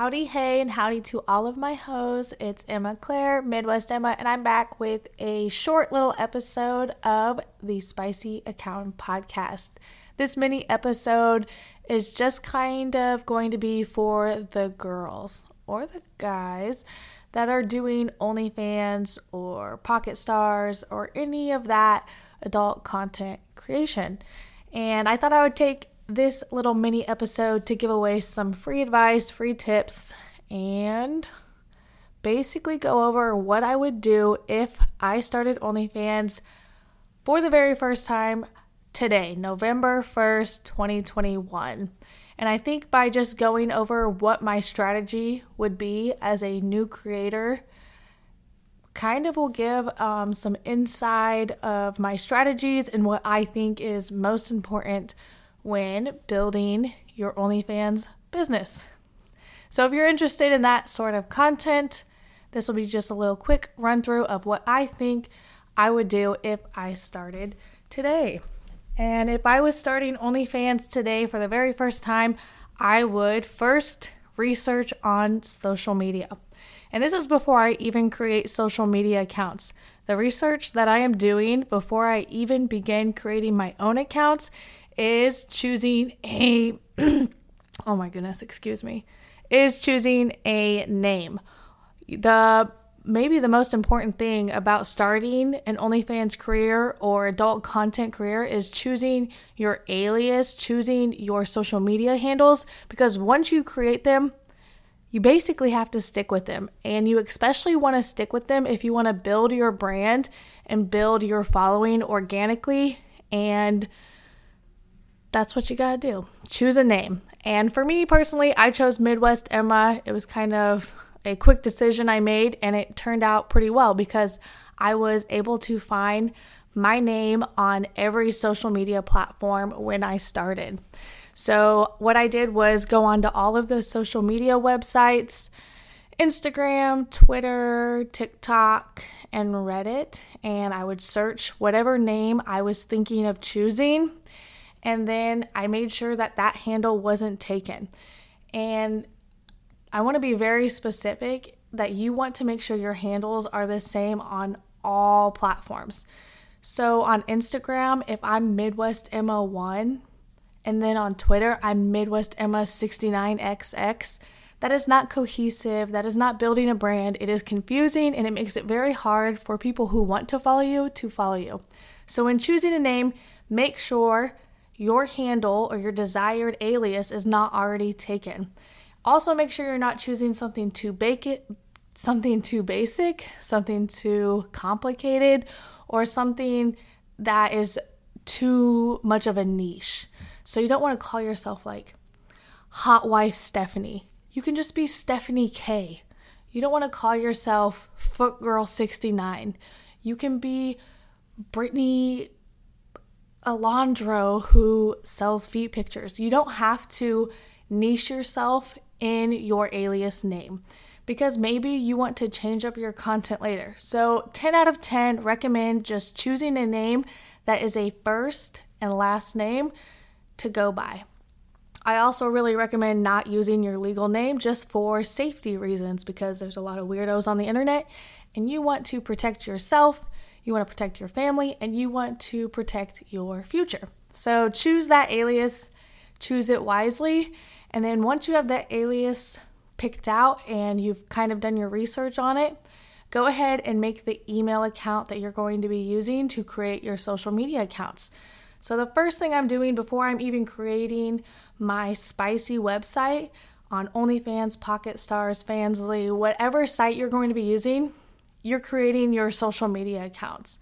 Howdy, hey, and howdy to all of my hoes. It's Emma Claire, Midwest Emma, and I'm back with a short little episode of the Spicy Account Podcast. This mini episode is just kind of going to be for the girls or the guys that are doing OnlyFans or Pocket Stars or any of that adult content creation. And I thought I would take this little mini episode to give away some free advice, free tips, and basically go over what I would do if I started OnlyFans for the very first time today, November 1st, 2021. And I think by just going over what my strategy would be as a new creator, kind of will give um, some inside of my strategies and what I think is most important when building your OnlyFans business. So, if you're interested in that sort of content, this will be just a little quick run through of what I think I would do if I started today. And if I was starting OnlyFans today for the very first time, I would first research on social media. And this is before I even create social media accounts. The research that I am doing before I even begin creating my own accounts is choosing a oh my goodness, excuse me, is choosing a name. The maybe the most important thing about starting an OnlyFans career or adult content career is choosing your alias, choosing your social media handles because once you create them, you basically have to stick with them. And you especially want to stick with them if you want to build your brand and build your following organically and that's what you got to do. Choose a name. And for me personally, I chose Midwest Emma. It was kind of a quick decision I made, and it turned out pretty well because I was able to find my name on every social media platform when I started. So, what I did was go on to all of the social media websites Instagram, Twitter, TikTok, and Reddit, and I would search whatever name I was thinking of choosing and then I made sure that that handle wasn't taken. And I want to be very specific that you want to make sure your handles are the same on all platforms. So on Instagram, if I'm Midwest Emma 1, and then on Twitter, I'm Midwest Emma 69XX, that is not cohesive. That is not building a brand. It is confusing and it makes it very hard for people who want to follow you to follow you. So when choosing a name, make sure your handle or your desired alias is not already taken. Also, make sure you're not choosing something too basic, something too basic, something too complicated, or something that is too much of a niche. So you don't want to call yourself like Hot Wife Stephanie. You can just be Stephanie K. You don't want to call yourself Foot Girl 69. You can be Brittany Alondro who sells feet pictures. You don't have to niche yourself in your alias name because maybe you want to change up your content later. So, 10 out of 10 recommend just choosing a name that is a first and last name to go by. I also really recommend not using your legal name just for safety reasons because there's a lot of weirdos on the internet and you want to protect yourself you want to protect your family, and you want to protect your future. So choose that alias, choose it wisely, and then once you have that alias picked out and you've kind of done your research on it, go ahead and make the email account that you're going to be using to create your social media accounts. So, the first thing I'm doing before I'm even creating my spicy website on OnlyFans, Pocket Stars, Fansly, whatever site you're going to be using, you're creating your social media accounts.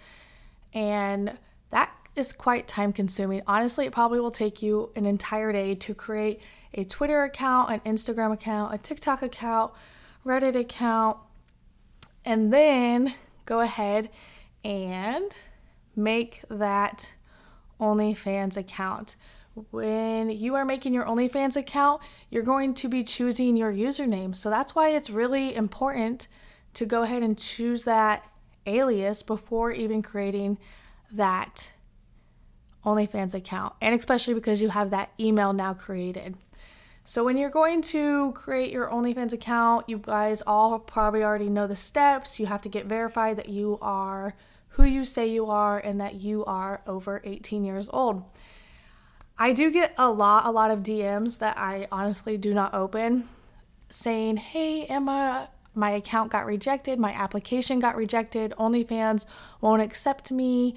And that is quite time consuming. Honestly, it probably will take you an entire day to create a Twitter account, an Instagram account, a TikTok account, Reddit account, and then go ahead and make that OnlyFans account. When you are making your OnlyFans account, you're going to be choosing your username. So that's why it's really important to go ahead and choose that alias before even creating that OnlyFans account, and especially because you have that email now created. So, when you're going to create your OnlyFans account, you guys all probably already know the steps. You have to get verified that you are who you say you are and that you are over 18 years old. I do get a lot, a lot of DMs that I honestly do not open saying, Hey, Emma, my account got rejected, my application got rejected, OnlyFans won't accept me.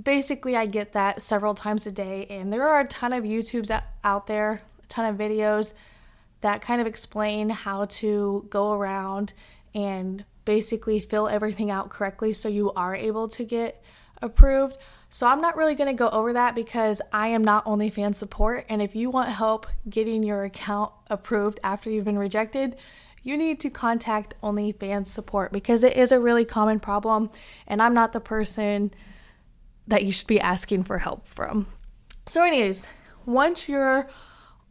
Basically, I get that several times a day, and there are a ton of YouTubes out there, a ton of videos that kind of explain how to go around and basically fill everything out correctly so you are able to get approved. So I'm not really going to go over that because I am not OnlyFans support. And if you want help getting your account approved after you've been rejected, you need to contact OnlyFans support because it is a really common problem. And I'm not the person that you should be asking for help from. So, anyways, once your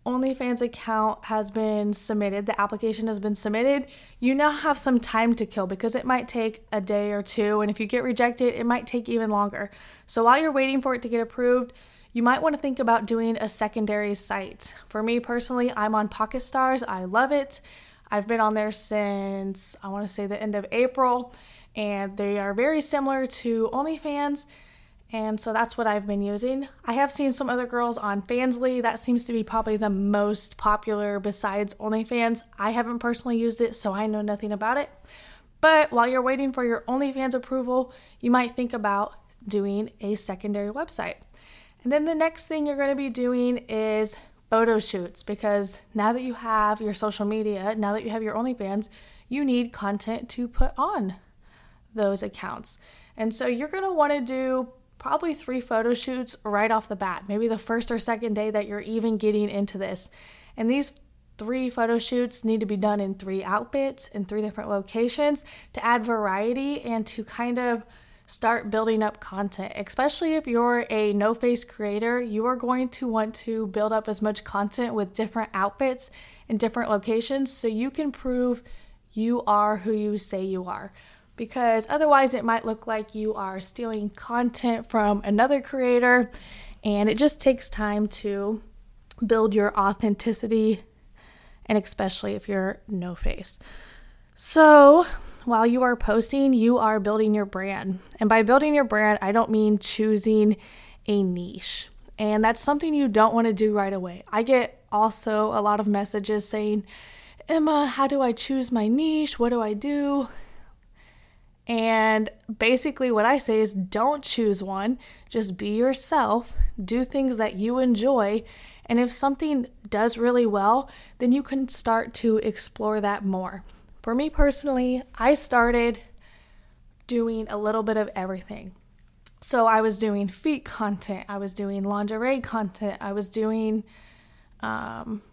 OnlyFans account has been submitted, the application has been submitted, you now have some time to kill because it might take a day or two. And if you get rejected, it might take even longer. So while you're waiting for it to get approved, you might want to think about doing a secondary site. For me personally, I'm on Pocket Stars. I love it. I've been on there since I want to say the end of April, and they are very similar to OnlyFans. And so that's what I've been using. I have seen some other girls on Fansly. That seems to be probably the most popular besides OnlyFans. I haven't personally used it, so I know nothing about it. But while you're waiting for your OnlyFans approval, you might think about doing a secondary website. And then the next thing you're going to be doing is photo shoots because now that you have your social media, now that you have your OnlyFans, you need content to put on those accounts. And so you're going to want to do probably three photo shoots right off the bat, maybe the first or second day that you're even getting into this. And these three photo shoots need to be done in three outfits in three different locations to add variety and to kind of start building up content. Especially if you're a no face creator, you are going to want to build up as much content with different outfits in different locations so you can prove you are who you say you are because otherwise it might look like you are stealing content from another creator and it just takes time to build your authenticity and especially if you're no face. So, while you are posting, you are building your brand. And by building your brand, I don't mean choosing a niche. And that's something you don't want to do right away. I get also a lot of messages saying, Emma, how do I choose my niche? What do I do? And basically, what I say is don't choose one, just be yourself, do things that you enjoy. And if something does really well, then you can start to explore that more. For me personally, I started doing a little bit of everything. So I was doing feet content, I was doing lingerie content, I was doing um,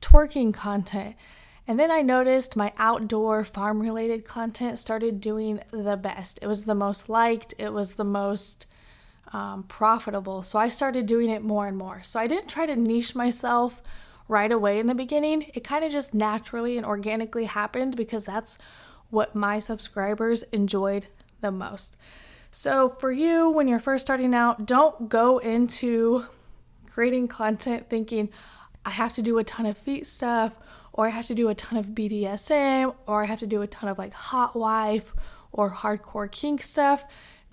twerking content. And then I noticed my outdoor farm related content started doing the best. It was the most liked, it was the most um, profitable. So I started doing it more and more. So I didn't try to niche myself right away in the beginning. It kind of just naturally and organically happened because that's what my subscribers enjoyed the most. So for you, when you're first starting out, don't go into creating content thinking, I have to do a ton of feet stuff or I have to do a ton of BDSM, or I have to do a ton of like hot wife or hardcore kink stuff.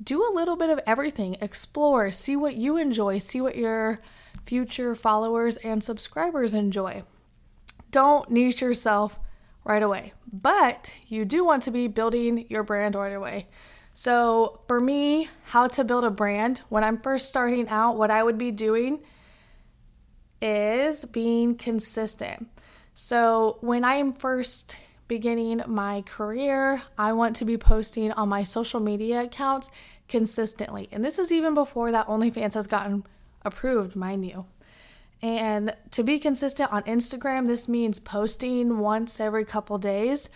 Do a little bit of everything, explore, see what you enjoy, see what your future followers and subscribers enjoy. Don't niche yourself right away, but you do want to be building your brand right away. So, for me, how to build a brand, when I'm first starting out, what I would be doing is being consistent. So, when I am first beginning my career, I want to be posting on my social media accounts consistently. And this is even before that OnlyFans has gotten approved, mind you. And to be consistent on Instagram, this means posting once every couple days,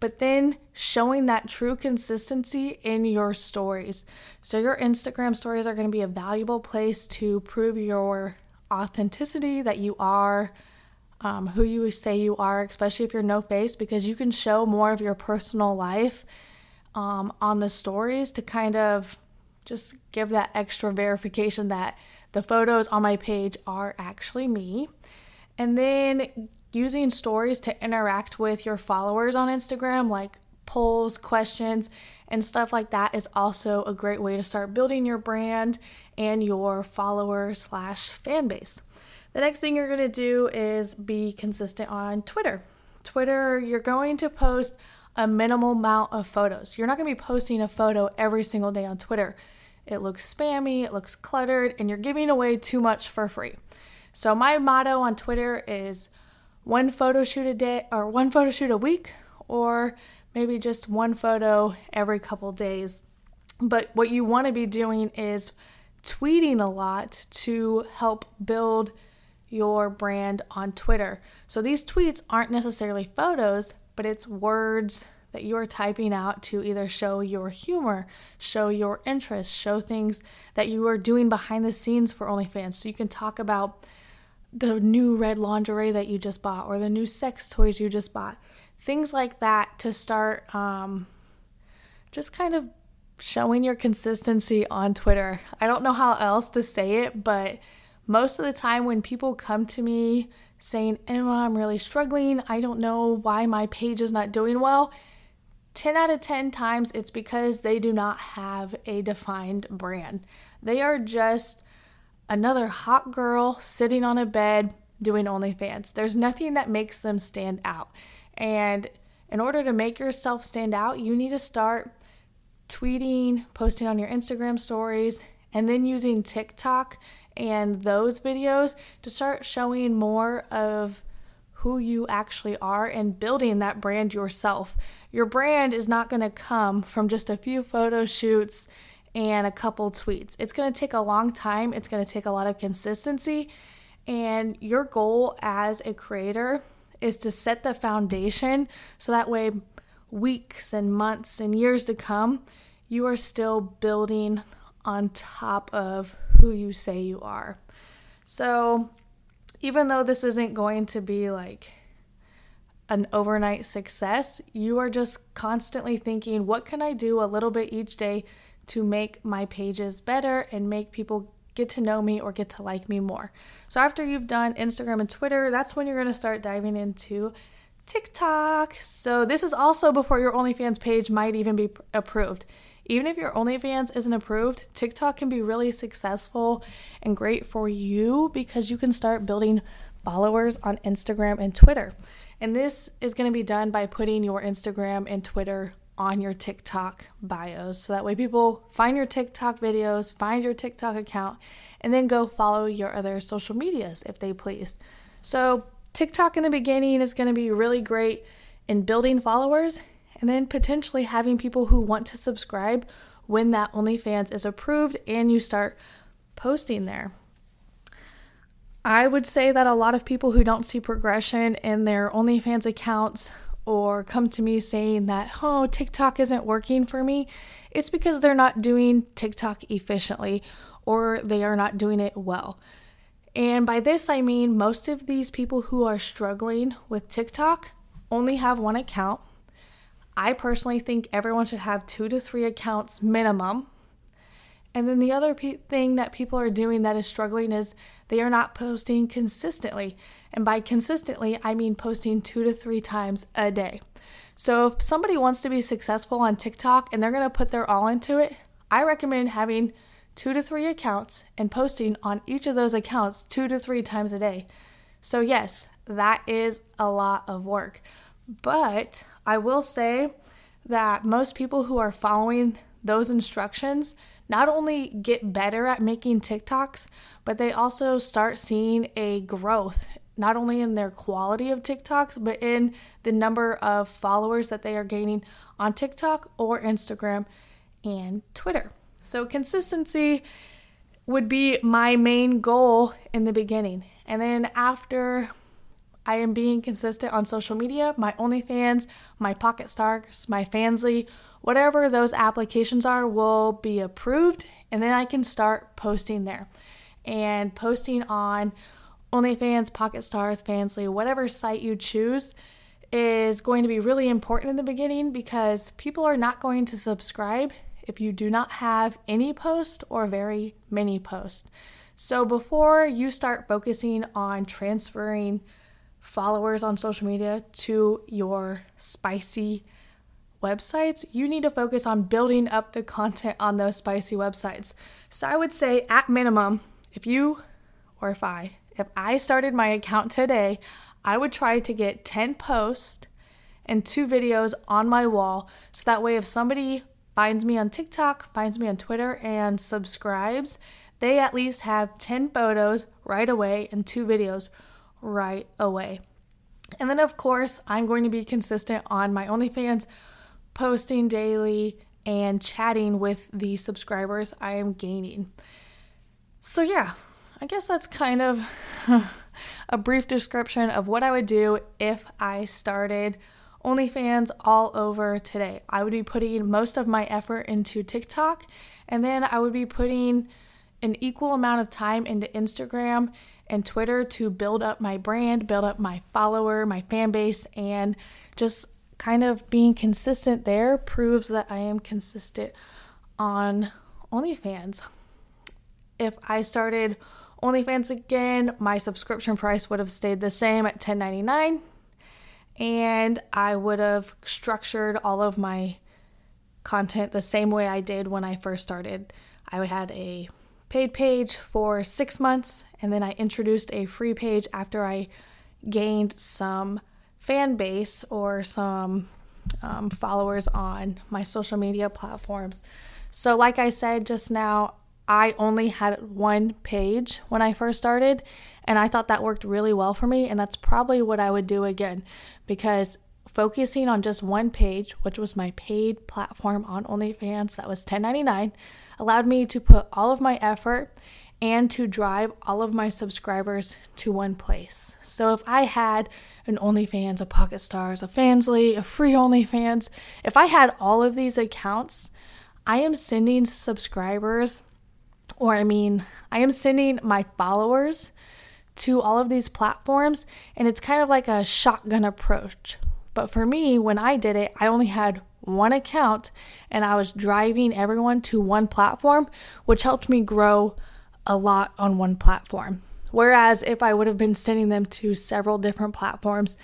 but then showing that true consistency in your stories. So, your Instagram stories are going to be a valuable place to prove your authenticity that you are um, who you say you are, especially if you're no face, because you can show more of your personal life um, on the stories to kind of just give that extra verification that the photos on my page are actually me. And then using stories to interact with your followers on Instagram, like polls, questions, and stuff like that, is also a great way to start building your brand and your follower slash fan base. The next thing you're gonna do is be consistent on Twitter. Twitter, you're going to post a minimal amount of photos. You're not gonna be posting a photo every single day on Twitter. It looks spammy, it looks cluttered, and you're giving away too much for free. So, my motto on Twitter is one photo shoot a day or one photo shoot a week, or maybe just one photo every couple days. But what you want to be doing is tweeting a lot to help build your brand on Twitter. So these tweets aren't necessarily photos, but it's words that you are typing out to either show your humor, show your interest, show things that you are doing behind the scenes for OnlyFans. So you can talk about the new red lingerie that you just bought or the new sex toys you just bought. Things like that to start um, just kind of showing your consistency on Twitter. I don't know how else to say it, but most of the time when people come to me saying, Emma, I'm really struggling, I don't know why my page is not doing well, 10 out of 10 times it's because they do not have a defined brand. They are just another hot girl sitting on a bed doing OnlyFans. There's nothing that makes them stand out. And in order to make yourself stand out, you need to start tweeting, posting on your Instagram stories, and then using TikTok and those videos to start showing more of who you actually are and building that brand yourself. Your brand is not going to come from just a few photo shoots and a couple tweets. It's going to take a long time, it's going to take a lot of consistency. And your goal as a creator is to set the foundation so that way, weeks and months and years to come, you are still building on top of who you say you are. So, even though this isn't going to be like an overnight success, you are just constantly thinking, what can I do a little bit each day to make my pages better and make people get to know me or get to like me more. So after you've done Instagram and Twitter, that's when you're going to start diving into TikTok. So this is also before your OnlyFans page might even be approved. Even if your OnlyFans isn't approved, TikTok can be really successful and great for you because you can start building followers on Instagram and Twitter. And this is going to be done by putting your Instagram and Twitter on your TikTok bios. So that way people find your TikTok videos, find your TikTok account, and then go follow your other social medias if they please. So, TikTok in the beginning is going to be really great in building followers and then potentially having people who want to subscribe when that OnlyFans is approved and you start posting there. I would say that a lot of people who don't see progression in their OnlyFans accounts or come to me saying that, oh, TikTok isn't working for me, it's because they're not doing TikTok efficiently or they are not doing it well. And by this, I mean most of these people who are struggling with TikTok only have one account. I personally think everyone should have two to three accounts minimum. And then the other pe- thing that people are doing that is struggling is they are not posting consistently. And by consistently, I mean posting two to three times a day. So if somebody wants to be successful on TikTok and they're going to put their all into it, I recommend having two to three accounts and posting on each of those accounts two to three times a day. So, yes, that is a lot of work. But I will say that most people who are following those instructions not only get better at making TikToks, but they also start seeing a growth not only in their quality of TikToks, but in the number of followers that they are gaining on TikTok or Instagram and Twitter. So, consistency would be my main goal in the beginning. And then after I am being consistent on social media, my OnlyFans, my Pocket Stars, my Fansly, whatever those applications are will be approved and then I can start posting there. And posting on OnlyFans, Pocket Stars, Fansly, whatever site you choose is going to be really important in the beginning because people are not going to subscribe if you do not have any post or very many posts. So before you start focusing on transferring followers on social media to your spicy websites, you need to focus on building up the content on those spicy websites. So I would say at minimum, if you or if I, if I started my account today, I would try to get 10 posts and two videos on my wall so that way if somebody finds me on TikTok, finds me on Twitter and subscribes, they at least have 10 photos right away and two videos right away. And then, of course, I'm going to be consistent on my OnlyFans, posting daily and chatting with the subscribers I am gaining. So, yeah, I guess that's kind of a brief description of what I would do if I started OnlyFans all over today. I would be putting most of my effort into TikTok, and then I would be putting an equal amount of time into Instagram and Twitter to build up my brand, build up my follower, my fan base, and just kind of being consistent there proves that I am consistent on OnlyFans. If I started OnlyFans again, my subscription price would have stayed the same at $10.99 and I would have structured all of my content the same way I did when I first started. I had a paid page for six months, and then I introduced a free page after I gained some fan base or some um, followers on my social media platforms. So, like I said just now, I only had one page when I first started, and I thought that worked really well for me, and that's probably what I would do again because focusing on just one page, which was my paid platform on OnlyFans, that was $10.99, allowed me to put all of my effort and to drive all of my subscribers to one place. So if I had an OnlyFans, a Pocket Stars, a Fansly, a free OnlyFans, if I had all of these accounts, I am sending subscribers, or I mean, I am sending my followers to all of these platforms, and it's kind of like a shotgun approach. But for me, when I did it, I only had one account and I was driving everyone to one platform, which helped me grow a lot on one platform. Whereas if I would have been sending them to several different platforms,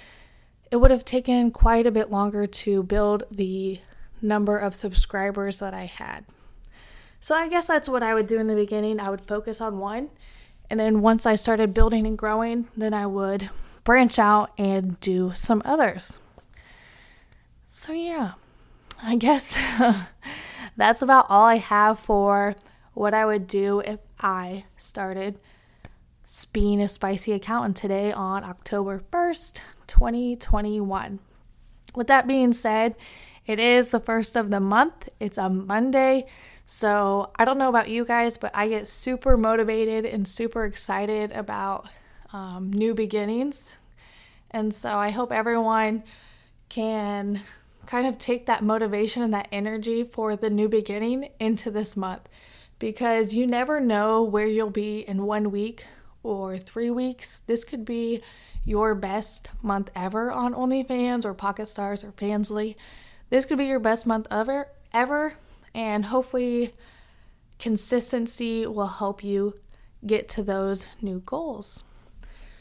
it would have taken quite a bit longer to build the number of subscribers that I had. So I guess that's what I would do in the beginning. I would focus on one. And then once I started building and growing, then I would branch out and do some others. So, yeah, I guess that's about all I have for what I would do if I started being a spicy accountant today on October 1st, 2021. With that being said, it is the first of the month. It's a Monday. So I don't know about you guys, but I get super motivated and super excited about um, new beginnings. And so I hope everyone can kind of take that motivation and that energy for the new beginning into this month because you never know where you'll be in one week or three weeks. This could be your best month ever on OnlyFans or Pocket Stars or Fansly. This could be your best month ever, ever, and hopefully, consistency will help you get to those new goals.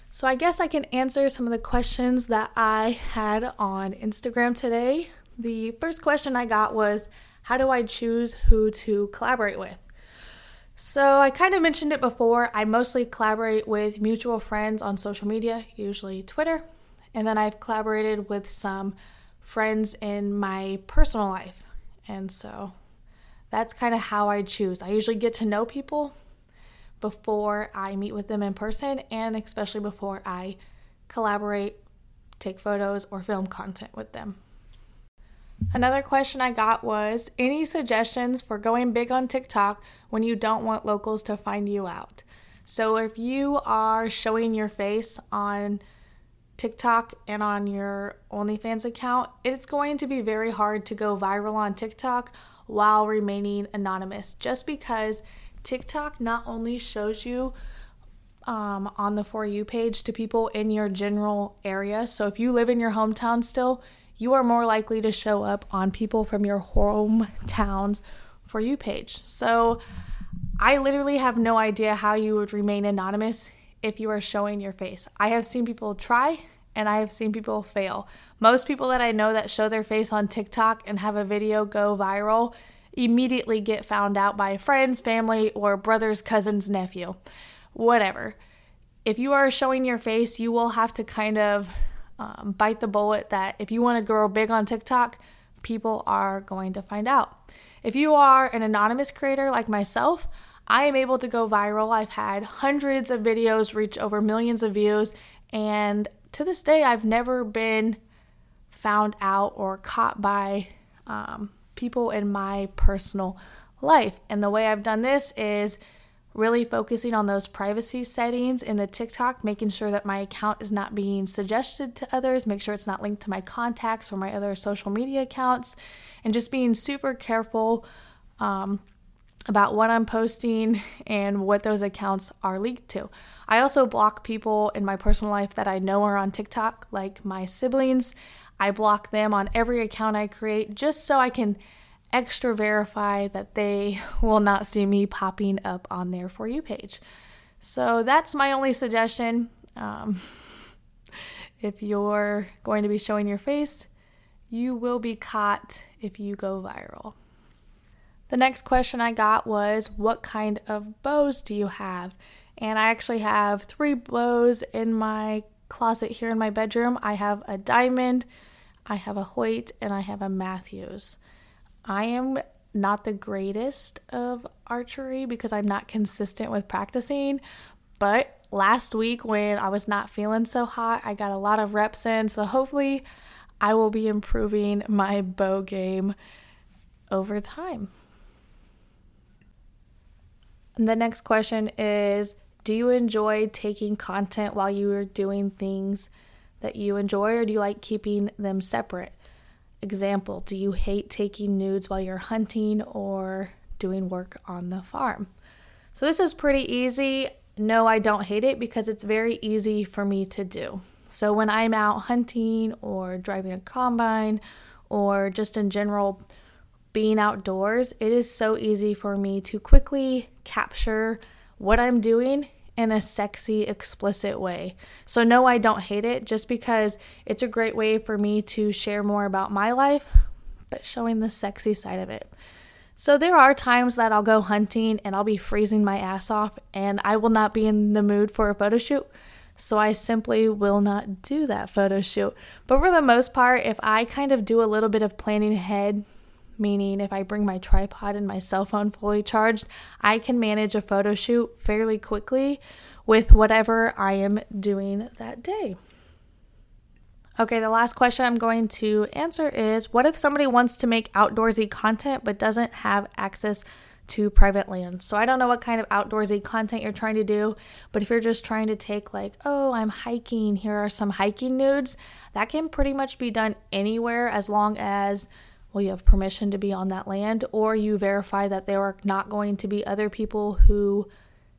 So, I guess I can answer some of the questions that I had on Instagram today. The first question I got was How do I choose who to collaborate with? So, I kind of mentioned it before. I mostly collaborate with mutual friends on social media, usually Twitter. And then I've collaborated with some friends in my personal life. And so that's kind of how I choose. I usually get to know people before I meet with them in person, and especially before I collaborate, take photos, or film content with them. Another question I got was any suggestions for going big on TikTok when you don't want locals to find you out? So, if you are showing your face on TikTok and on your OnlyFans account, it's going to be very hard to go viral on TikTok while remaining anonymous just because TikTok not only shows you um, on the For You page to people in your general area. So if you live in your hometown still, you are more likely to show up on people from your hometown's For You page. So I literally have no idea how you would remain anonymous if you are showing your face. I have seen people try and I have seen people fail. Most people that I know that show their face on TikTok and have a video go viral immediately get found out by friends, family, or brother's cousin's nephew. Whatever. If you are showing your face, you will have to kind of um, bite the bullet that if you want to grow big on TikTok, people are going to find out. If you are an anonymous creator like myself, I am able to go viral. I've had hundreds of videos reach over millions of views, and to this day, I've never been found out or caught by um, people in my personal life. And the way I've done this is really focusing on those privacy settings in the TikTok, making sure that my account is not being suggested to others, make sure it's not linked to my contacts or my other social media accounts, and just being super careful um, about what I'm posting and what those accounts are linked to. I also block people in my personal life that I know are on TikTok, like my siblings. I block them on every account I create just so I can extra verify that they will not see me popping up on their For You page. So that's my only suggestion. Um, if you're going to be showing your face, you will be caught if you go viral. The next question I got was, What kind of bows do you have? And I actually have three bows in my closet here in my bedroom. I have a diamond, I have a Hoyt, and I have a Mathews. I am not the greatest of archery because I'm not consistent with practicing, but last week when I was not feeling so hot, I got a lot of reps in. So hopefully, I will be improving my bow game over time. The next question is Do you enjoy taking content while you are doing things that you enjoy, or do you like keeping them separate? Example Do you hate taking nudes while you're hunting or doing work on the farm? So, this is pretty easy. No, I don't hate it because it's very easy for me to do. So, when I'm out hunting or driving a combine or just in general being outdoors, it is so easy for me to quickly capture what I'm doing in a sexy, explicit way. So, no, I don't hate it just because it's a great way for me to share more about my life, but showing the sexy side of it. So, there are times that I'll go hunting and I'll be freezing my ass off and I will not be in the mood for a photo shoot. So, I simply will not do that photo shoot. But for the most part, if I kind of do a little bit of planning ahead, meaning if I bring my tripod and my cell phone fully charged, I can manage a photo shoot fairly quickly with whatever I am doing that day. Okay, the last question I'm going to answer is What if somebody wants to make outdoorsy content but doesn't have access to private land? So I don't know what kind of outdoorsy content you're trying to do, but if you're just trying to take, like, oh, I'm hiking, here are some hiking nudes, that can pretty much be done anywhere as long as well, you have permission to be on that land, or you verify that there are not going to be other people who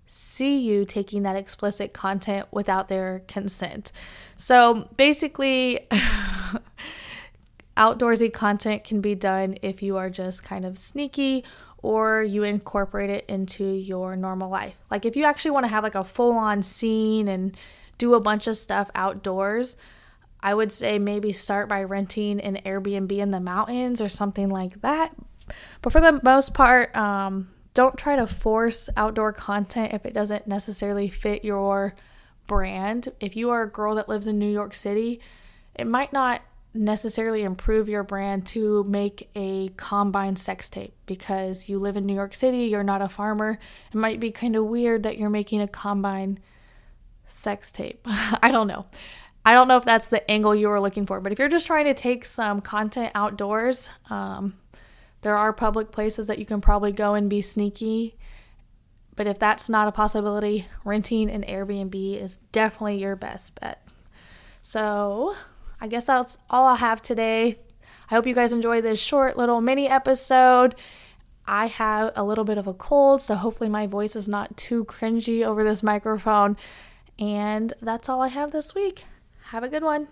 see you taking that explicit content without their consent. So basically, outdoorsy content can be done if you are just kind of sneaky or you incorporate it into your normal life. Like if you actually want to have like a full on scene and do a bunch of stuff outdoors, I would say maybe start by renting an Airbnb in the mountains or something like that. But for the most part, um, don't try to force outdoor content if it doesn't necessarily fit your brand. If you are a girl that lives in New York City, it might not necessarily improve your brand to make a combine sex tape because you live in New York City, you're not a farmer. It might be kind of weird that you're making a combine sex tape. I don't know. I don't know if that's the angle you were looking for, but if you're just trying to take some content outdoors, um, there are public places that you can probably go and be sneaky. But if that's not a possibility, renting an Airbnb is definitely your best bet. So I guess that's all I have today. I hope you guys enjoy this short little mini episode. I have a little bit of a cold, so hopefully my voice is not too cringy over this microphone. And that's all I have this week. Have a good one.